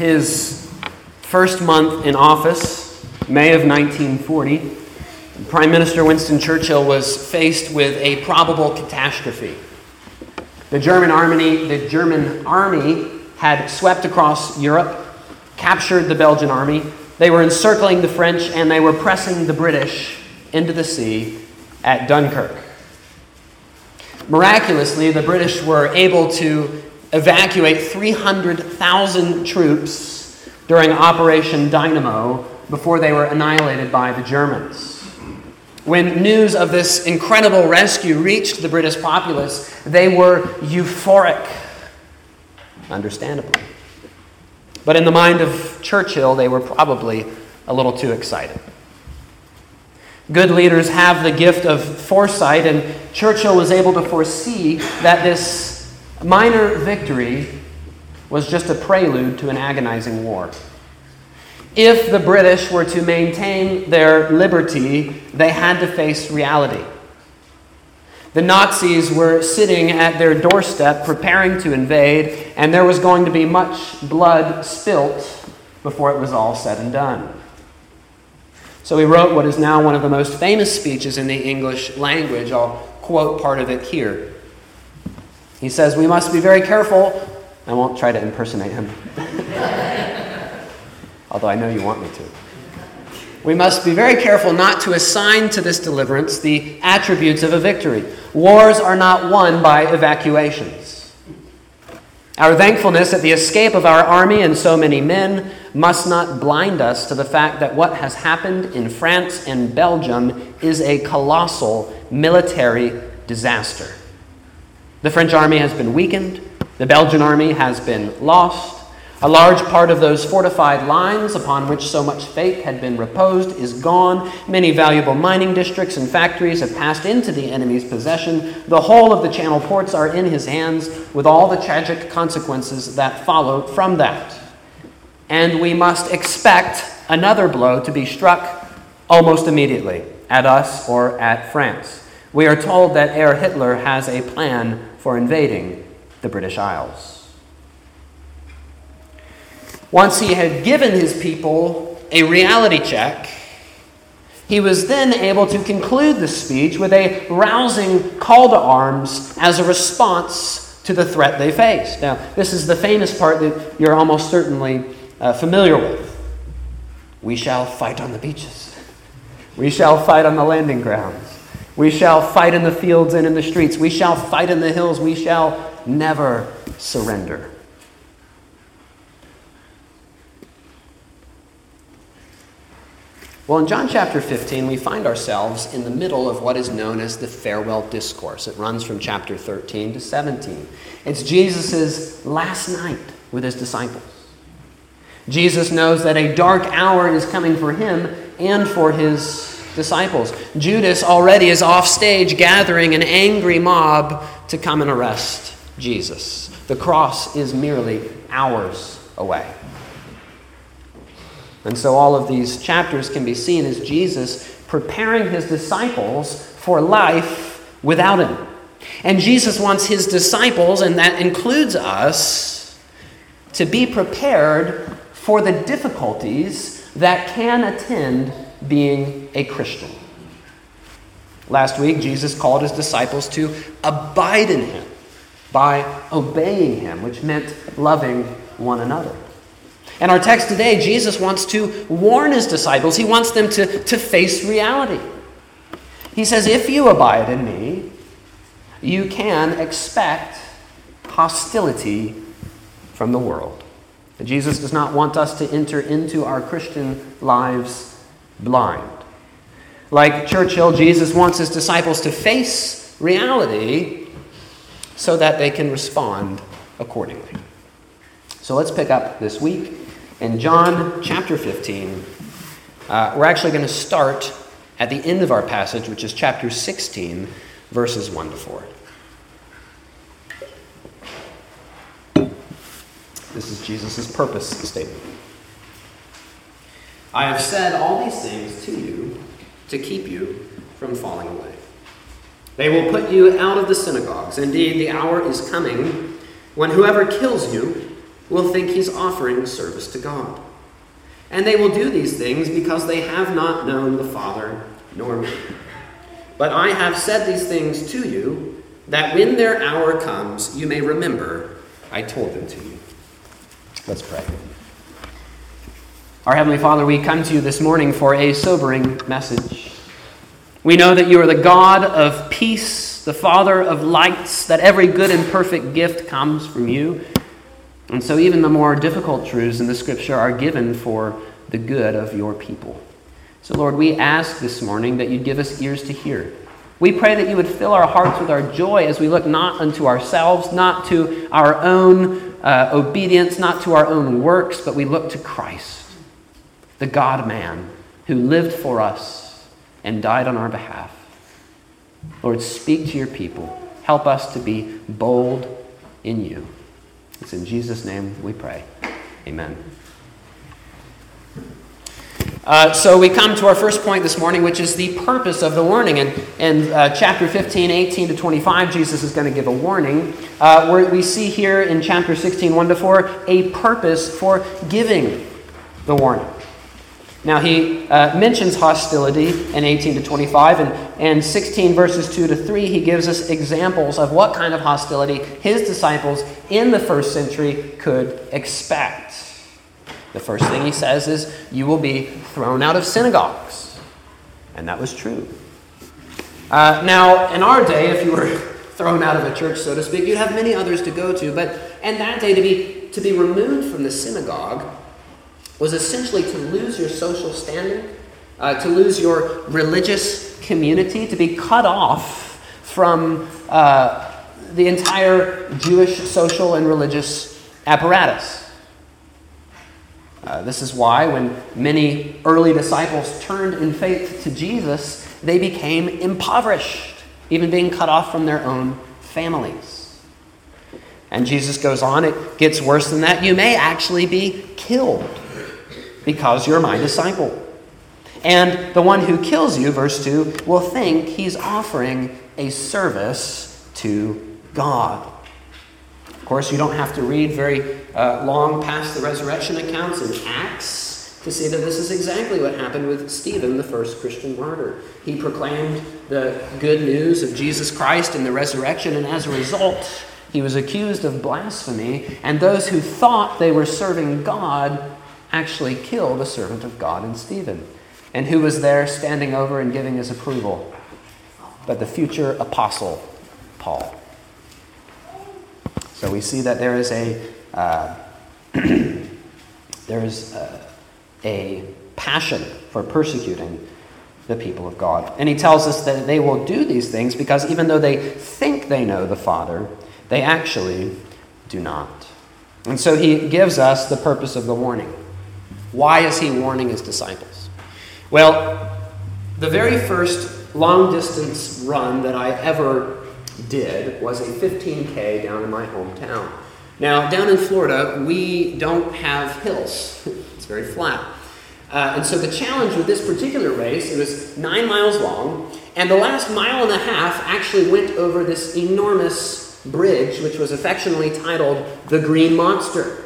his first month in office, May of 1940, Prime Minister Winston Churchill was faced with a probable catastrophe. The German army, the German army had swept across Europe, captured the Belgian army. They were encircling the French and they were pressing the British into the sea at Dunkirk. Miraculously, the British were able to evacuate 300,000 troops during Operation Dynamo before they were annihilated by the Germans. When news of this incredible rescue reached the British populace, they were euphoric, understandably. But in the mind of Churchill, they were probably a little too excited. Good leaders have the gift of foresight, and Churchill was able to foresee that this minor victory was just a prelude to an agonizing war. If the British were to maintain their liberty, they had to face reality. The Nazis were sitting at their doorstep preparing to invade, and there was going to be much blood spilt before it was all said and done. So he wrote what is now one of the most famous speeches in the English language. I'll quote part of it here. He says, We must be very careful. I won't try to impersonate him. although I know you want me to. We must be very careful not to assign to this deliverance the attributes of a victory. Wars are not won by evacuations. Our thankfulness at the escape of our army and so many men must not blind us to the fact that what has happened in France and Belgium is a colossal military disaster. The French army has been weakened, the Belgian army has been lost, a large part of those fortified lines upon which so much faith had been reposed is gone. Many valuable mining districts and factories have passed into the enemy's possession. The whole of the Channel ports are in his hands, with all the tragic consequences that follow from that. And we must expect another blow to be struck almost immediately at us or at France. We are told that Herr Hitler has a plan for invading the British Isles. Once he had given his people a reality check, he was then able to conclude the speech with a rousing call to arms as a response to the threat they faced. Now, this is the famous part that you're almost certainly uh, familiar with. We shall fight on the beaches. We shall fight on the landing grounds. We shall fight in the fields and in the streets. We shall fight in the hills. We shall never surrender. Well, in John chapter 15, we find ourselves in the middle of what is known as the farewell discourse. It runs from chapter 13 to 17. It's Jesus' last night with his disciples. Jesus knows that a dark hour is coming for him and for his disciples. Judas already is off stage gathering an angry mob to come and arrest Jesus. The cross is merely hours away. And so all of these chapters can be seen as Jesus preparing his disciples for life without him. And Jesus wants his disciples, and that includes us, to be prepared for the difficulties that can attend being a Christian. Last week, Jesus called his disciples to abide in him by obeying him, which meant loving one another. In our text today, Jesus wants to warn his disciples, he wants them to, to face reality. He says, If you abide in me, you can expect hostility from the world. Jesus does not want us to enter into our Christian lives blind. Like Churchill, Jesus wants his disciples to face reality so that they can respond accordingly. So let's pick up this week in John chapter 15, uh, we're actually going to start at the end of our passage, which is chapter 16, verses 1 to 4. This is Jesus' purpose statement. I have said all these things to you to keep you from falling away. They will put you out of the synagogues. Indeed, the hour is coming when whoever kills you will think he's offering service to God. And they will do these things because they have not known the Father nor me. But I have said these things to you, that when their hour comes, you may remember I told them to you. Let's pray. Our Heavenly Father, we come to you this morning for a sobering message. We know that you are the God of peace, the Father of lights, that every good and perfect gift comes from you. And so, even the more difficult truths in the Scripture are given for the good of your people. So, Lord, we ask this morning that you'd give us ears to hear. We pray that you would fill our hearts with our joy as we look not unto ourselves, not to our own uh, obedience, not to our own works, but we look to Christ, the God man who lived for us and died on our behalf. Lord, speak to your people. Help us to be bold in you. It's in Jesus' name we pray. Amen. Uh, so we come to our first point this morning, which is the purpose of the warning. And in uh, chapter 15, 18 to 25, Jesus is going to give a warning. Uh, we see here in chapter 16, 1 to 4, a purpose for giving the warning. Now, he uh, mentions hostility in 18 to 25, and, and 16 verses 2 to 3, he gives us examples of what kind of hostility his disciples in the first century could expect. The first thing he says is, You will be thrown out of synagogues. And that was true. Uh, now, in our day, if you were thrown out of a church, so to speak, you'd have many others to go to. But in that day, to be, to be removed from the synagogue was essentially to lose your social standing, uh, to lose your religious community, to be cut off from uh, the entire Jewish social and religious apparatus. Uh, this is why, when many early disciples turned in faith to Jesus, they became impoverished, even being cut off from their own families. And Jesus goes on, it gets worse than that. You may actually be killed because you're my disciple. And the one who kills you, verse 2, will think he's offering a service to God Of course, you don't have to read very uh, long past the resurrection accounts in Acts to see that this is exactly what happened with Stephen, the first Christian martyr. He proclaimed the good news of Jesus Christ and the resurrection, and as a result, he was accused of blasphemy, and those who thought they were serving God actually killed a servant of God in Stephen. And who was there standing over and giving his approval? But the future apostle, Paul. So we see that there is a uh, there is a, a passion for persecuting the people of God. And he tells us that they will do these things because even though they think they know the Father, they actually do not. And so he gives us the purpose of the warning. Why is he warning his disciples? Well, the very first long distance run that I ever did was a 15K down in my hometown. Now, down in Florida, we don't have hills, it's very flat. Uh, and so the challenge with this particular race, it was nine miles long, and the last mile and a half actually went over this enormous bridge, which was affectionately titled the Green Monster.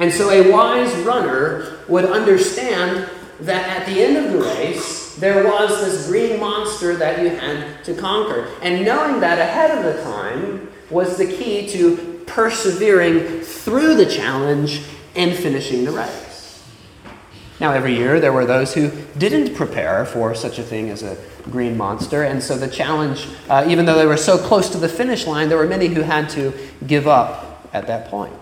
And so a wise runner would understand that at the end of the race, there was this green monster that you had to conquer. And knowing that ahead of the time was the key to persevering through the challenge and finishing the race. Now, every year there were those who didn't prepare for such a thing as a green monster, and so the challenge, uh, even though they were so close to the finish line, there were many who had to give up at that point.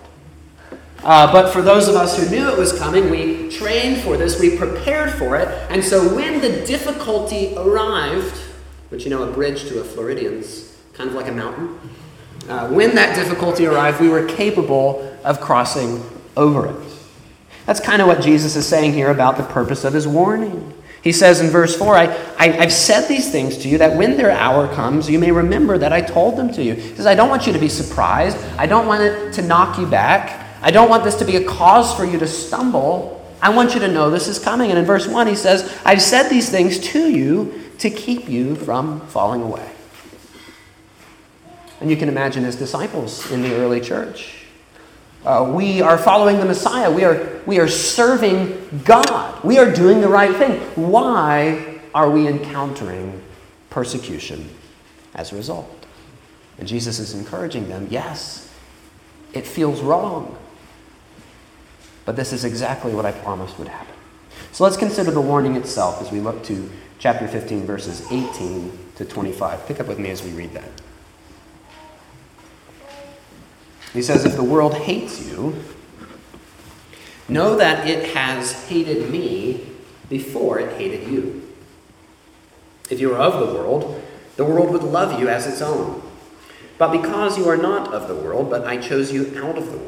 Uh, but for those of us who knew it was coming, we trained for this, we prepared for it. And so when the difficulty arrived, which you know, a bridge to a Floridian's kind of like a mountain, uh, when that difficulty arrived, we were capable of crossing over it. That's kind of what Jesus is saying here about the purpose of his warning. He says in verse 4, I, I, have said these things to you that when their hour comes, you may remember that I told them to you. He says, I don't want you to be surprised. I don't want it to knock you back. I don't want this to be a cause for you to stumble. I want you to know this is coming. And in verse 1, he says, I've said these things to you to keep you from falling away. And you can imagine his disciples in the early church. Uh, we are following the Messiah. We are, we are serving God. We are doing the right thing. Why are we encountering persecution as a result? And Jesus is encouraging them yes, it feels wrong. But this is exactly what I promised would happen. So let's consider the warning itself as we look to chapter 15, verses 18 to 25. Pick up with me as we read that. He says, If the world hates you, know that it has hated me before it hated you. If you were of the world, the world would love you as its own. But because you are not of the world, but I chose you out of the world,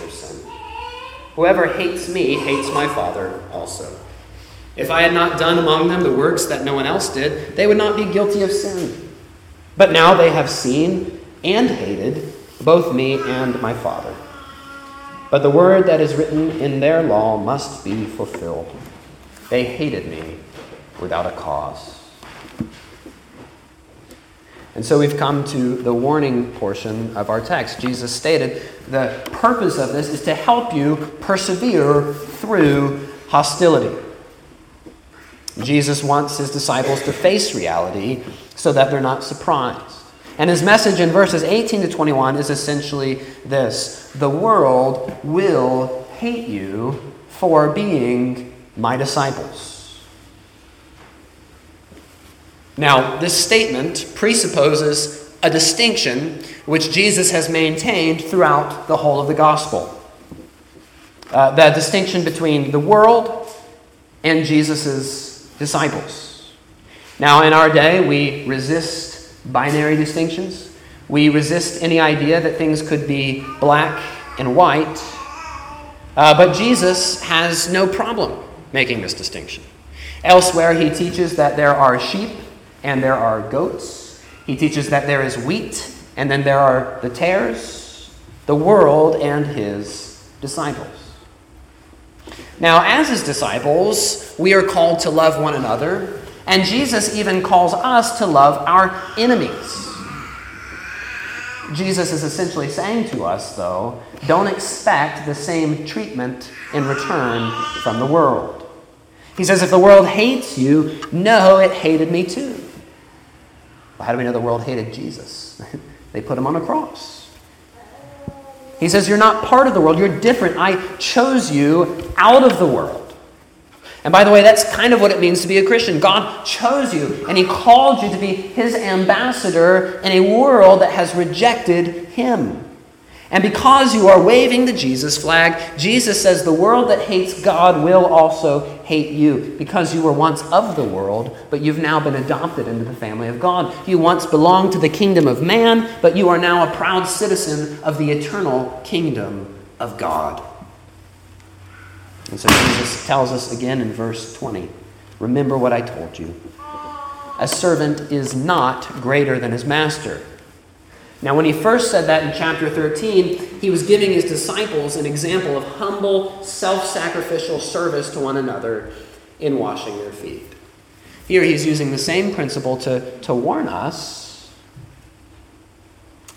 Whoever hates me hates my Father also. If I had not done among them the works that no one else did, they would not be guilty of sin. But now they have seen and hated both me and my Father. But the word that is written in their law must be fulfilled. They hated me without a cause. And so we've come to the warning portion of our text. Jesus stated the purpose of this is to help you persevere through hostility. Jesus wants his disciples to face reality so that they're not surprised. And his message in verses 18 to 21 is essentially this The world will hate you for being my disciples. Now, this statement presupposes a distinction which Jesus has maintained throughout the whole of the gospel. Uh, the distinction between the world and Jesus' disciples. Now, in our day, we resist binary distinctions. We resist any idea that things could be black and white. Uh, but Jesus has no problem making this distinction. Elsewhere, he teaches that there are sheep and there are goats. He teaches that there is wheat, and then there are the tares, the world, and his disciples. Now, as his disciples, we are called to love one another, and Jesus even calls us to love our enemies. Jesus is essentially saying to us, though, don't expect the same treatment in return from the world. He says, if the world hates you, know it hated me too. Well, how do we know the world hated Jesus? they put him on a cross. He says, You're not part of the world, you're different. I chose you out of the world. And by the way, that's kind of what it means to be a Christian. God chose you, and He called you to be His ambassador in a world that has rejected Him. And because you are waving the Jesus flag, Jesus says the world that hates God will also hate you because you were once of the world, but you've now been adopted into the family of God. You once belonged to the kingdom of man, but you are now a proud citizen of the eternal kingdom of God. And so Jesus tells us again in verse 20 Remember what I told you. A servant is not greater than his master. Now, when he first said that in chapter 13, he was giving his disciples an example of humble, self sacrificial service to one another in washing their feet. Here, he's using the same principle to, to warn us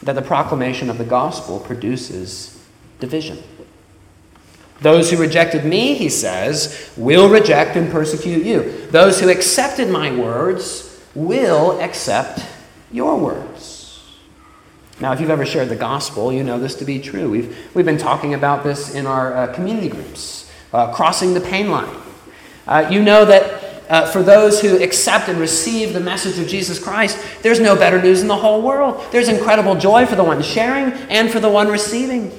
that the proclamation of the gospel produces division. Those who rejected me, he says, will reject and persecute you. Those who accepted my words will accept your words. Now, if you've ever shared the gospel, you know this to be true. We've, we've been talking about this in our uh, community groups, uh, crossing the pain line. Uh, you know that uh, for those who accept and receive the message of Jesus Christ, there's no better news in the whole world. There's incredible joy for the one sharing and for the one receiving.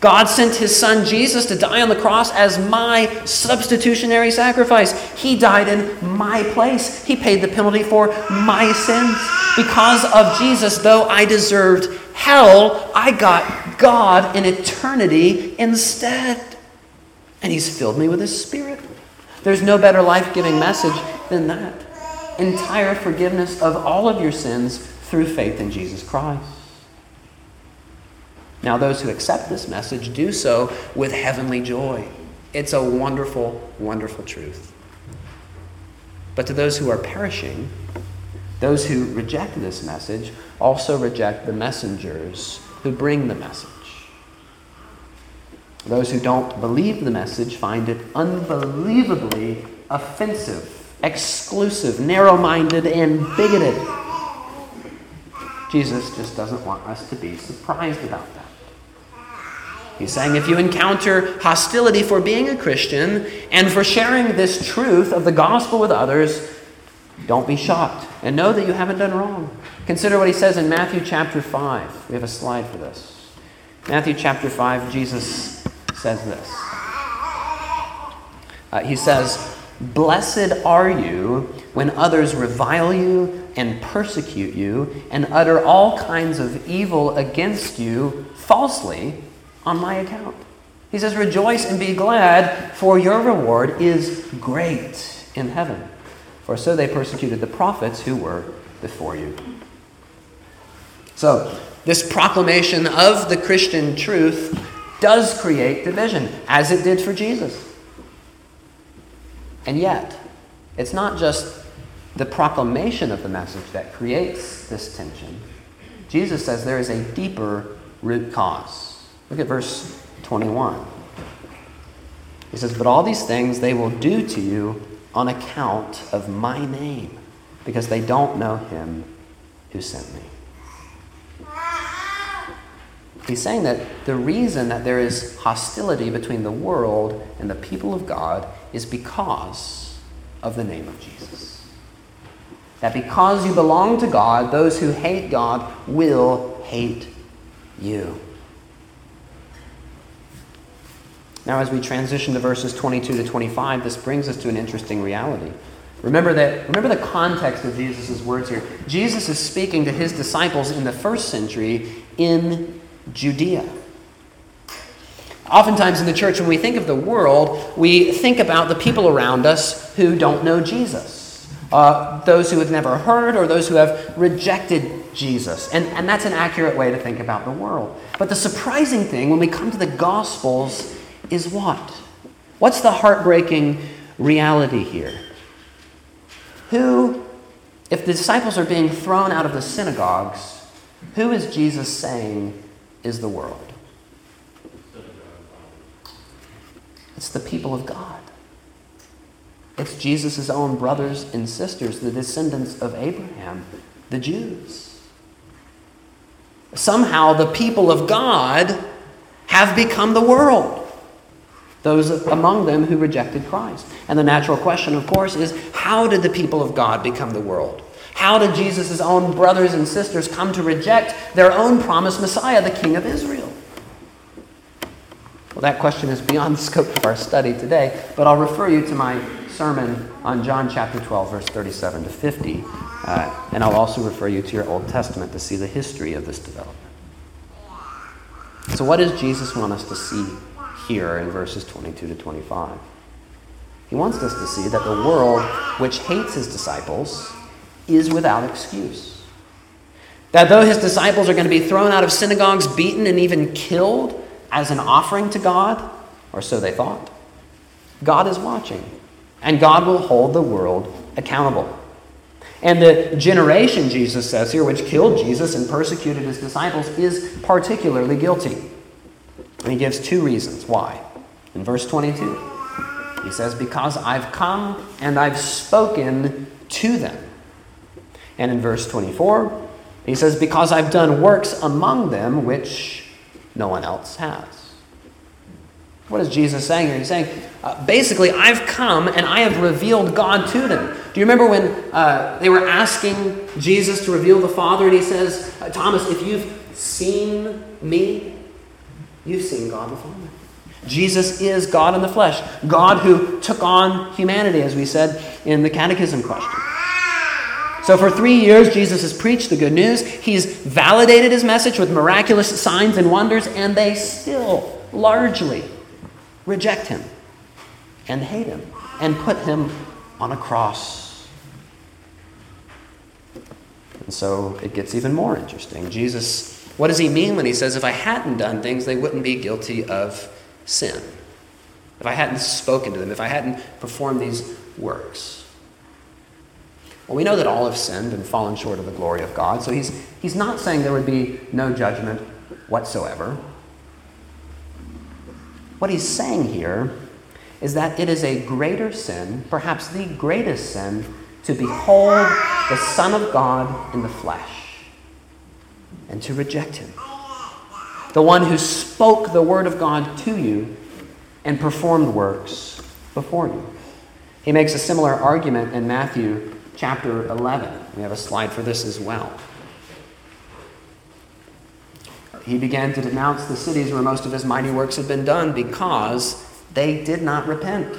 God sent his son Jesus to die on the cross as my substitutionary sacrifice. He died in my place. He paid the penalty for my sins. Because of Jesus, though I deserved hell, I got God in eternity instead. And He's filled me with His Spirit. There's no better life giving message than that. Entire forgiveness of all of your sins through faith in Jesus Christ. Now, those who accept this message do so with heavenly joy. It's a wonderful, wonderful truth. But to those who are perishing, those who reject this message also reject the messengers who bring the message. Those who don't believe the message find it unbelievably offensive, exclusive, narrow minded, and bigoted. Jesus just doesn't want us to be surprised about. He's saying if you encounter hostility for being a Christian and for sharing this truth of the gospel with others, don't be shocked and know that you haven't done wrong. Consider what he says in Matthew chapter 5. We have a slide for this. Matthew chapter 5, Jesus says this. Uh, he says, Blessed are you when others revile you and persecute you and utter all kinds of evil against you falsely on my account. He says, Rejoice and be glad, for your reward is great in heaven. For so they persecuted the prophets who were before you. So, this proclamation of the Christian truth does create division, as it did for Jesus. And yet, it's not just the proclamation of the message that creates this tension. Jesus says there is a deeper root cause. Look at verse 21. He says, But all these things they will do to you on account of my name, because they don't know him who sent me. He's saying that the reason that there is hostility between the world and the people of God is because of the name of Jesus. That because you belong to God, those who hate God will hate you. Now, as we transition to verses 22 to 25, this brings us to an interesting reality. Remember that remember the context of Jesus' words here. Jesus is speaking to his disciples in the first century in Judea. Oftentimes in the church, when we think of the world, we think about the people around us who don't know Jesus. Uh, those who have never heard or those who have rejected Jesus. And, and that's an accurate way to think about the world. But the surprising thing when we come to the Gospels is what? What's the heartbreaking reality here? Who, if the disciples are being thrown out of the synagogues, who is Jesus saying is the world? It's the people of God. It's Jesus' own brothers and sisters, the descendants of Abraham, the Jews. Somehow the people of God have become the world those among them who rejected Christ. And the natural question, of course, is how did the people of God become the world? How did Jesus' own brothers and sisters come to reject their own promised Messiah, the King of Israel? Well, that question is beyond the scope of our study today, but I'll refer you to my sermon on John chapter 12, verse 37 to 50, uh, and I'll also refer you to your Old Testament to see the history of this development. So, what does Jesus want us to see here in verses 22 to 25. He wants us to see that the world which hates his disciples is without excuse. That though his disciples are going to be thrown out of synagogues, beaten, and even killed as an offering to God, or so they thought, God is watching, and God will hold the world accountable. And the generation, Jesus says here, which killed Jesus and persecuted his disciples, is particularly guilty. And he gives two reasons why. In verse 22, he says, Because I've come and I've spoken to them. And in verse 24, he says, Because I've done works among them which no one else has. What is Jesus saying here? He's saying, uh, basically, I've come and I have revealed God to them. Do you remember when uh, they were asking Jesus to reveal the Father? And he says, Thomas, if you've seen me, You've seen God the Father. Jesus is God in the flesh, God who took on humanity, as we said in the catechism question. So, for three years, Jesus has preached the good news. He's validated his message with miraculous signs and wonders, and they still largely reject him and hate him and put him on a cross. And so it gets even more interesting. Jesus, what does he mean when he says, if I hadn't done things, they wouldn't be guilty of sin? If I hadn't spoken to them, if I hadn't performed these works? Well, we know that all have sinned and fallen short of the glory of God, so he's, he's not saying there would be no judgment whatsoever. What he's saying here is that it is a greater sin, perhaps the greatest sin, to behold the Son of God in the flesh and to reject him. The one who spoke the word of God to you and performed works before you. He makes a similar argument in Matthew chapter 11. We have a slide for this as well. He began to denounce the cities where most of his mighty works had been done because they did not repent.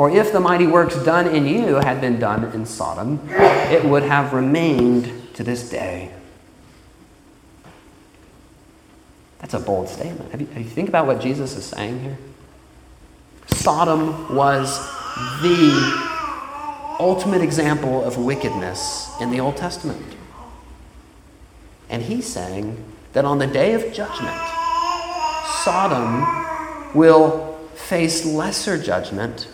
For if the mighty works done in you had been done in Sodom, it would have remained to this day. That's a bold statement. Have you, have you think about what Jesus is saying here? Sodom was the ultimate example of wickedness in the Old Testament. And he's saying that on the day of judgment, Sodom will face lesser judgment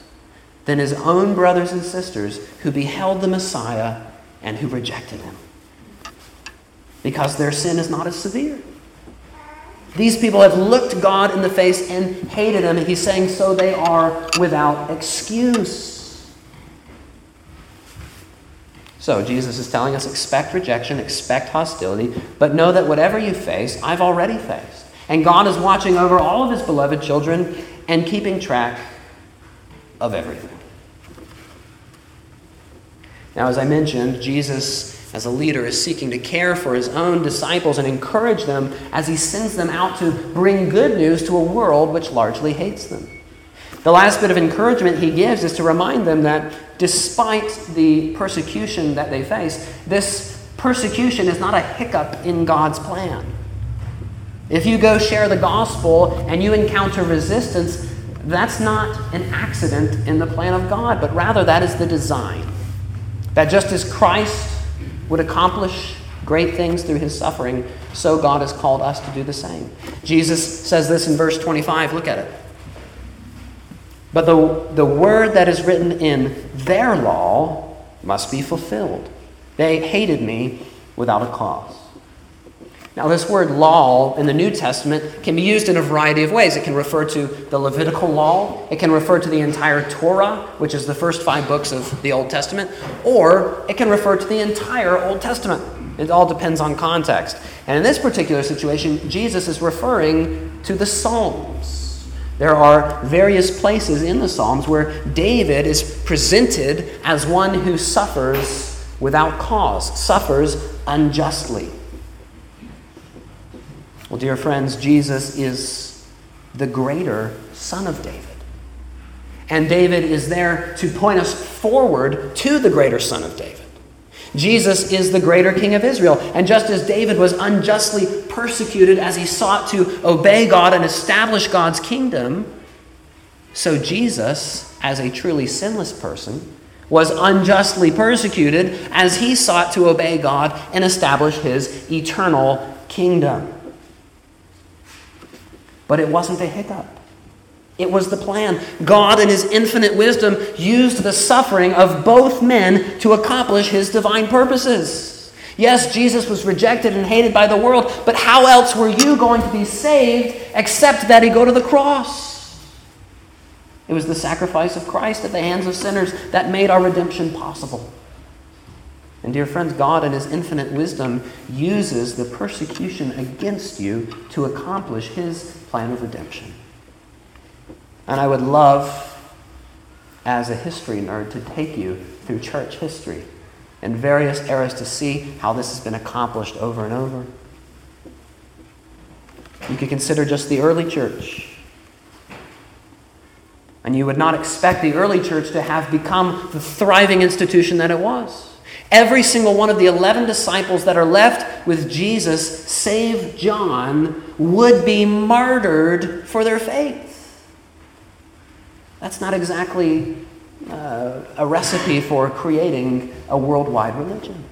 than his own brothers and sisters who beheld the Messiah and who rejected him. Because their sin is not as severe. These people have looked God in the face and hated him. He's saying, so they are without excuse. So Jesus is telling us expect rejection, expect hostility, but know that whatever you face, I've already faced. And God is watching over all of his beloved children and keeping track of everything. Now, as I mentioned, Jesus, as a leader, is seeking to care for his own disciples and encourage them as he sends them out to bring good news to a world which largely hates them. The last bit of encouragement he gives is to remind them that despite the persecution that they face, this persecution is not a hiccup in God's plan. If you go share the gospel and you encounter resistance, that's not an accident in the plan of God, but rather that is the design. That just as Christ would accomplish great things through his suffering, so God has called us to do the same. Jesus says this in verse 25. Look at it. But the, the word that is written in their law must be fulfilled. They hated me without a cause. Now, this word law in the New Testament can be used in a variety of ways. It can refer to the Levitical law, it can refer to the entire Torah, which is the first five books of the Old Testament, or it can refer to the entire Old Testament. It all depends on context. And in this particular situation, Jesus is referring to the Psalms. There are various places in the Psalms where David is presented as one who suffers without cause, suffers unjustly. Well, dear friends, Jesus is the greater Son of David. And David is there to point us forward to the greater Son of David. Jesus is the greater King of Israel. And just as David was unjustly persecuted as he sought to obey God and establish God's kingdom, so Jesus, as a truly sinless person, was unjustly persecuted as he sought to obey God and establish his eternal kingdom. But it wasn't a hiccup. It was the plan. God, in his infinite wisdom, used the suffering of both men to accomplish his divine purposes. Yes, Jesus was rejected and hated by the world, but how else were you going to be saved except that he go to the cross? It was the sacrifice of Christ at the hands of sinners that made our redemption possible. And dear friends, God in his infinite wisdom uses the persecution against you to accomplish his plan of redemption. And I would love, as a history nerd, to take you through church history and various eras to see how this has been accomplished over and over. You could consider just the early church. And you would not expect the early church to have become the thriving institution that it was. Every single one of the 11 disciples that are left with Jesus, save John, would be martyred for their faith. That's not exactly uh, a recipe for creating a worldwide religion.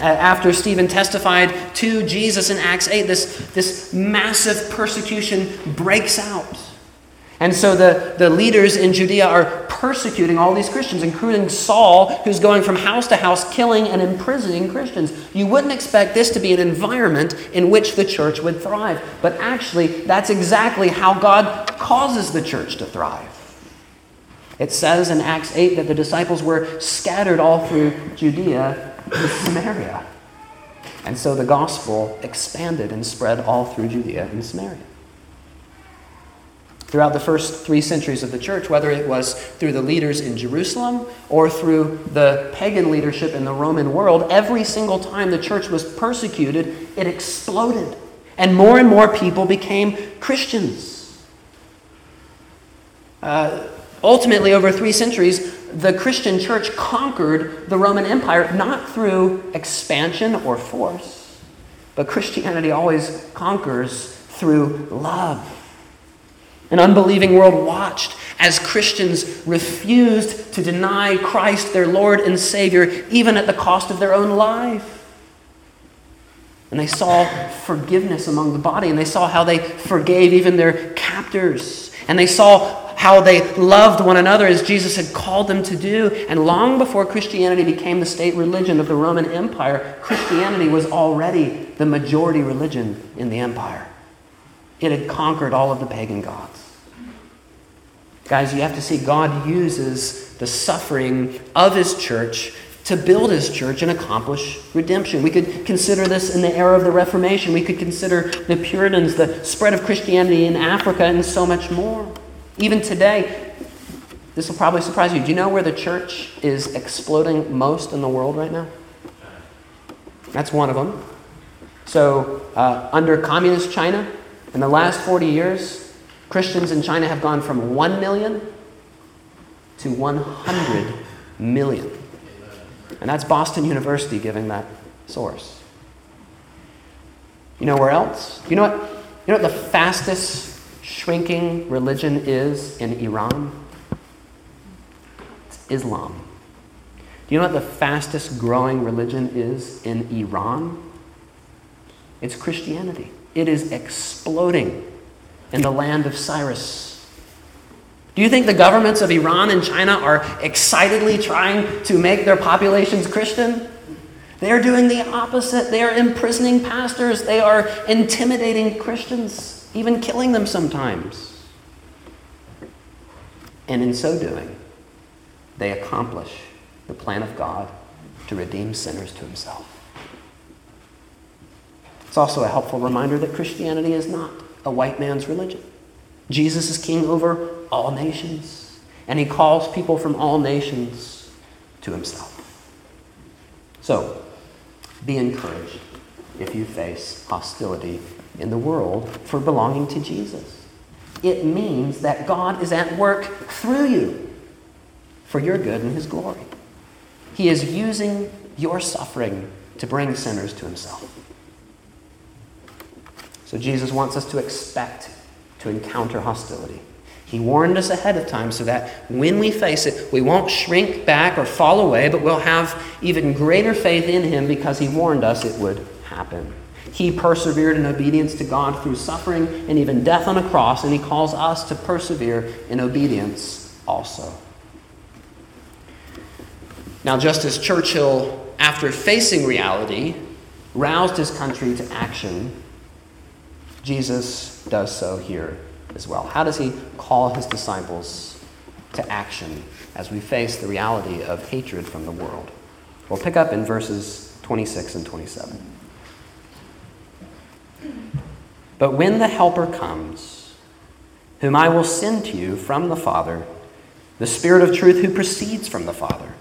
After Stephen testified to Jesus in Acts 8, this, this massive persecution breaks out. And so the, the leaders in Judea are persecuting all these Christians, including Saul, who's going from house to house killing and imprisoning Christians. You wouldn't expect this to be an environment in which the church would thrive. But actually, that's exactly how God causes the church to thrive. It says in Acts 8 that the disciples were scattered all through Judea and Samaria. And so the gospel expanded and spread all through Judea and Samaria. Throughout the first three centuries of the church, whether it was through the leaders in Jerusalem or through the pagan leadership in the Roman world, every single time the church was persecuted, it exploded. And more and more people became Christians. Uh, ultimately, over three centuries, the Christian church conquered the Roman Empire not through expansion or force, but Christianity always conquers through love. An unbelieving world watched as Christians refused to deny Christ, their Lord and Savior, even at the cost of their own life. And they saw forgiveness among the body, and they saw how they forgave even their captors. And they saw how they loved one another as Jesus had called them to do. And long before Christianity became the state religion of the Roman Empire, Christianity was already the majority religion in the empire. It had conquered all of the pagan gods. Guys, you have to see God uses the suffering of his church to build his church and accomplish redemption. We could consider this in the era of the Reformation. We could consider the Puritans, the spread of Christianity in Africa, and so much more. Even today, this will probably surprise you. Do you know where the church is exploding most in the world right now? That's one of them. So, uh, under communist China, in the last 40 years, Christians in China have gone from 1 million to 100 million. And that's Boston University giving that source. You know where else? You know what? You know what the fastest shrinking religion is in Iran? It's Islam. Do you know what the fastest growing religion is in Iran? It's Christianity. It is exploding in the land of Cyrus. Do you think the governments of Iran and China are excitedly trying to make their populations Christian? They are doing the opposite. They are imprisoning pastors, they are intimidating Christians, even killing them sometimes. And in so doing, they accomplish the plan of God to redeem sinners to himself. Also a helpful reminder that Christianity is not a white man's religion. Jesus is king over all nations, and he calls people from all nations to himself. So, be encouraged if you face hostility in the world for belonging to Jesus. It means that God is at work through you for your good and his glory. He is using your suffering to bring sinners to himself. So Jesus wants us to expect to encounter hostility. He warned us ahead of time so that when we face it, we won't shrink back or fall away, but we'll have even greater faith in Him because He warned us it would happen. He persevered in obedience to God through suffering and even death on a cross, and He calls us to persevere in obedience also. Now, just as Churchill, after facing reality, roused his country to action, Jesus does so here as well. How does he call his disciples to action as we face the reality of hatred from the world? We'll pick up in verses 26 and 27. But when the Helper comes, whom I will send to you from the Father, the Spirit of truth who proceeds from the Father,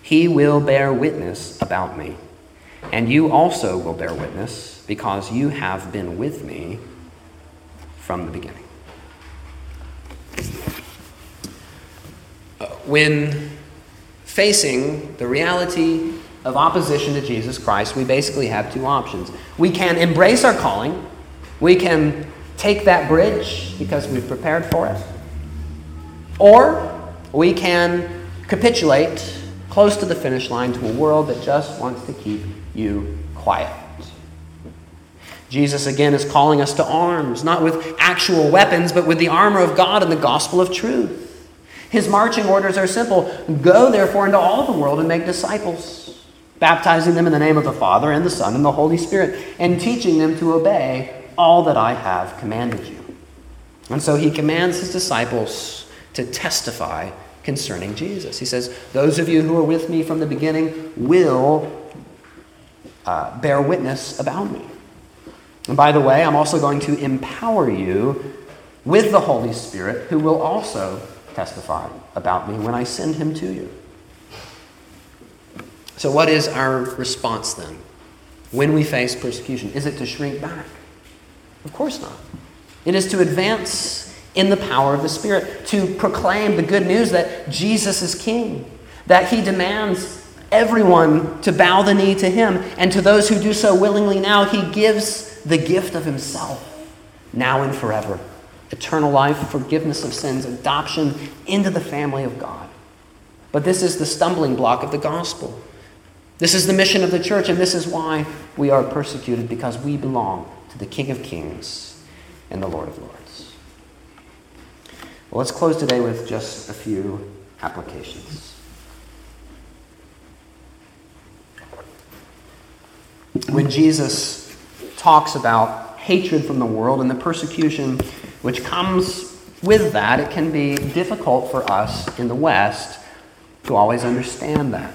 he will bear witness about me. And you also will bear witness, because you have been with me from the beginning. Uh, when facing the reality of opposition to Jesus Christ, we basically have two options. We can embrace our calling, we can take that bridge because we've prepared for it, or we can capitulate close to the finish line to a world that just wants to keep you quiet. Jesus again is calling us to arms, not with actual weapons, but with the armor of God and the gospel of truth. His marching orders are simple Go, therefore, into all the world and make disciples, baptizing them in the name of the Father and the Son and the Holy Spirit, and teaching them to obey all that I have commanded you. And so he commands his disciples to testify concerning Jesus. He says, Those of you who are with me from the beginning will uh, bear witness about me. And by the way, I'm also going to empower you with the Holy Spirit, who will also testify about me when I send him to you. So, what is our response then when we face persecution? Is it to shrink back? Of course not. It is to advance in the power of the Spirit, to proclaim the good news that Jesus is King, that he demands everyone to bow the knee to him, and to those who do so willingly now, he gives the gift of himself now and forever eternal life, forgiveness of sins, adoption into the family of God. But this is the stumbling block of the gospel. This is the mission of the church, and this is why we are persecuted because we belong to the King of Kings and the Lord of Lords. Well, let's close today with just a few applications. When Jesus talks about hatred from the world and the persecution which comes with that, it can be difficult for us in the West to always understand that.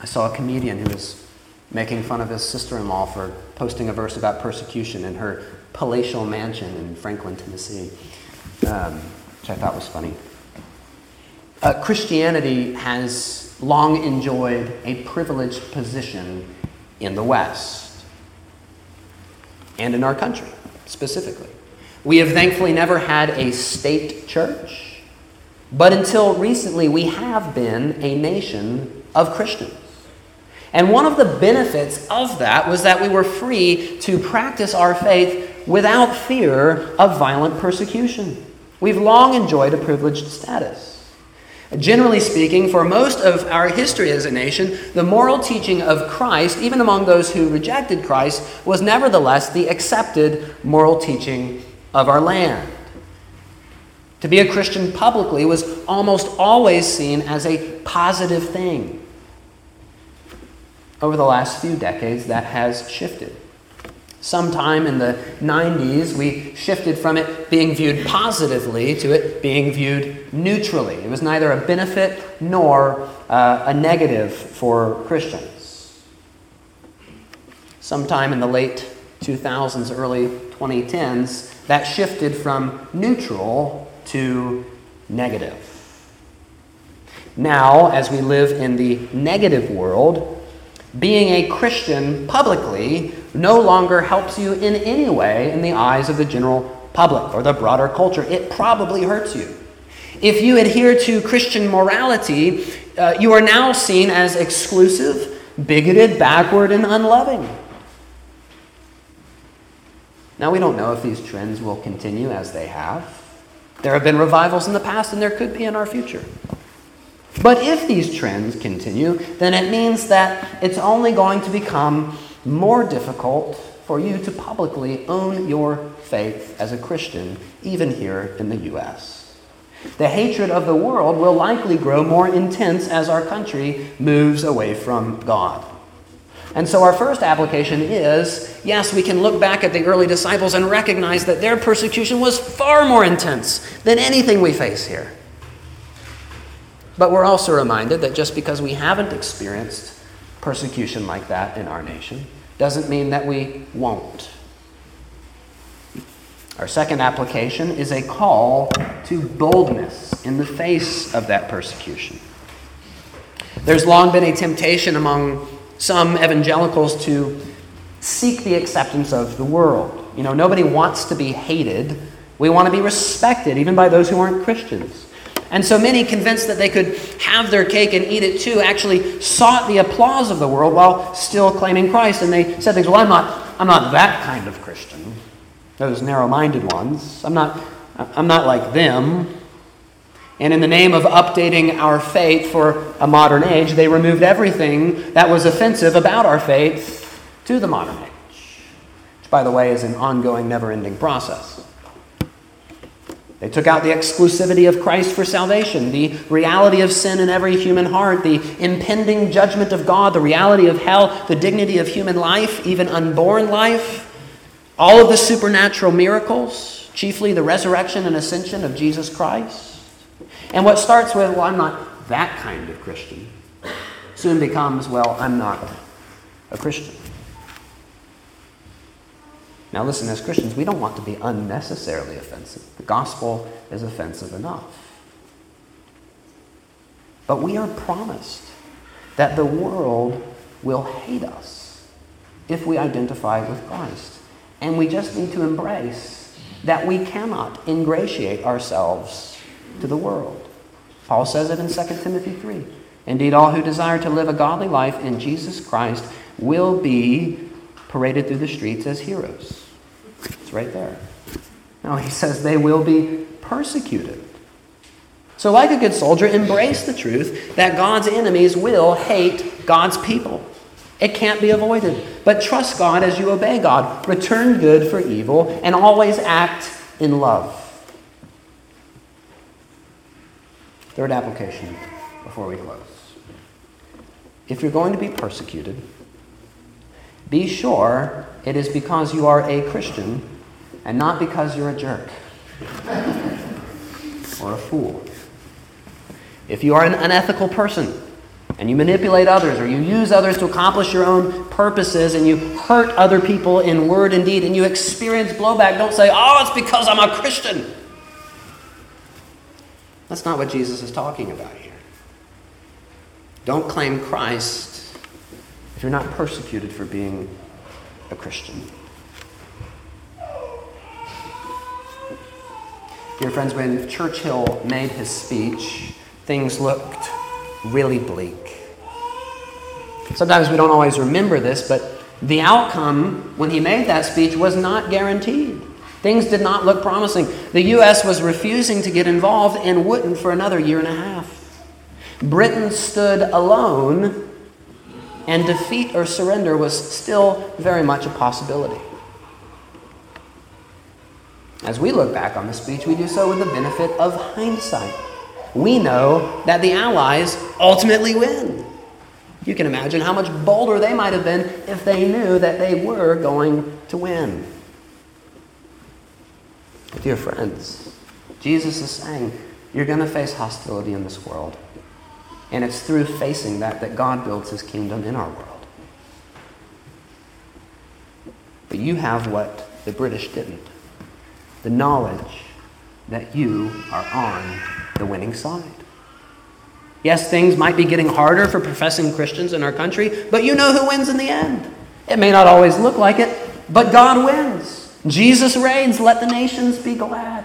I saw a comedian who was making fun of his sister in law for posting a verse about persecution in her palatial mansion in Franklin, Tennessee, um, which I thought was funny. Uh, Christianity has long enjoyed a privileged position in the West and in our country specifically. We have thankfully never had a state church, but until recently, we have been a nation of Christians. And one of the benefits of that was that we were free to practice our faith without fear of violent persecution. We've long enjoyed a privileged status. Generally speaking, for most of our history as a nation, the moral teaching of Christ, even among those who rejected Christ, was nevertheless the accepted moral teaching of our land. To be a Christian publicly was almost always seen as a positive thing. Over the last few decades, that has shifted. Sometime in the 90s, we shifted from it being viewed positively to it being viewed neutrally. It was neither a benefit nor uh, a negative for Christians. Sometime in the late 2000s, early 2010s, that shifted from neutral to negative. Now, as we live in the negative world, being a Christian publicly no longer helps you in any way in the eyes of the general public or the broader culture. It probably hurts you. If you adhere to Christian morality, uh, you are now seen as exclusive, bigoted, backward, and unloving. Now, we don't know if these trends will continue as they have. There have been revivals in the past, and there could be in our future. But if these trends continue, then it means that it's only going to become more difficult for you to publicly own your faith as a Christian, even here in the U.S. The hatred of the world will likely grow more intense as our country moves away from God. And so, our first application is yes, we can look back at the early disciples and recognize that their persecution was far more intense than anything we face here. But we're also reminded that just because we haven't experienced persecution like that in our nation. Doesn't mean that we won't. Our second application is a call to boldness in the face of that persecution. There's long been a temptation among some evangelicals to seek the acceptance of the world. You know, nobody wants to be hated. We want to be respected, even by those who aren't Christians. And so many, convinced that they could have their cake and eat it too, actually sought the applause of the world while still claiming Christ. And they said things, well, I'm not, I'm not that kind of Christian those narrow minded ones. I'm not, I'm not like them. And in the name of updating our faith for a modern age, they removed everything that was offensive about our faith to the modern age, which, by the way, is an ongoing, never ending process. They took out the exclusivity of Christ for salvation, the reality of sin in every human heart, the impending judgment of God, the reality of hell, the dignity of human life, even unborn life all of the supernatural miracles, chiefly the resurrection and ascension of Jesus Christ. And what starts with, well, I'm not that kind of Christian, soon becomes, well, I'm not a Christian. Now, listen, as Christians, we don't want to be unnecessarily offensive. The gospel is offensive enough. But we are promised that the world will hate us if we identify with Christ. And we just need to embrace that we cannot ingratiate ourselves to the world. Paul says it in 2 Timothy 3. Indeed, all who desire to live a godly life in Jesus Christ will be paraded through the streets as heroes. It's right there. Now, he says they will be persecuted. So, like a good soldier, embrace the truth that God's enemies will hate God's people. It can't be avoided. But trust God as you obey God. Return good for evil and always act in love. Third application before we close. If you're going to be persecuted, be sure it is because you are a Christian and not because you're a jerk or a fool. If you are an unethical person, and you manipulate others or you use others to accomplish your own purposes and you hurt other people in word and deed and you experience blowback, don't say, oh, it's because I'm a Christian. That's not what Jesus is talking about here. Don't claim Christ if you're not persecuted for being a Christian. Dear friends, when Churchill made his speech, things looked really bleak. Sometimes we don't always remember this, but the outcome when he made that speech was not guaranteed. Things did not look promising. The U.S. was refusing to get involved and wouldn't for another year and a half. Britain stood alone, and defeat or surrender was still very much a possibility. As we look back on the speech, we do so with the benefit of hindsight we know that the Allies ultimately win. You can imagine how much bolder they might have been if they knew that they were going to win. Dear friends, Jesus is saying you're going to face hostility in this world. And it's through facing that that God builds his kingdom in our world. But you have what the British didn't the knowledge that you are on the winning side. Yes, things might be getting harder for professing Christians in our country, but you know who wins in the end. It may not always look like it, but God wins. Jesus reigns. Let the nations be glad.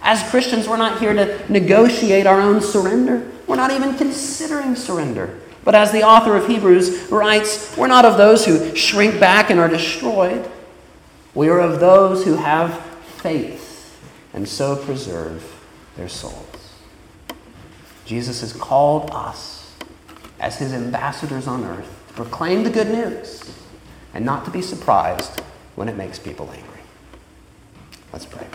As Christians, we're not here to negotiate our own surrender. We're not even considering surrender. But as the author of Hebrews writes, we're not of those who shrink back and are destroyed. We are of those who have faith and so preserve their souls. Jesus has called us as his ambassadors on earth to proclaim the good news and not to be surprised when it makes people angry. Let's pray.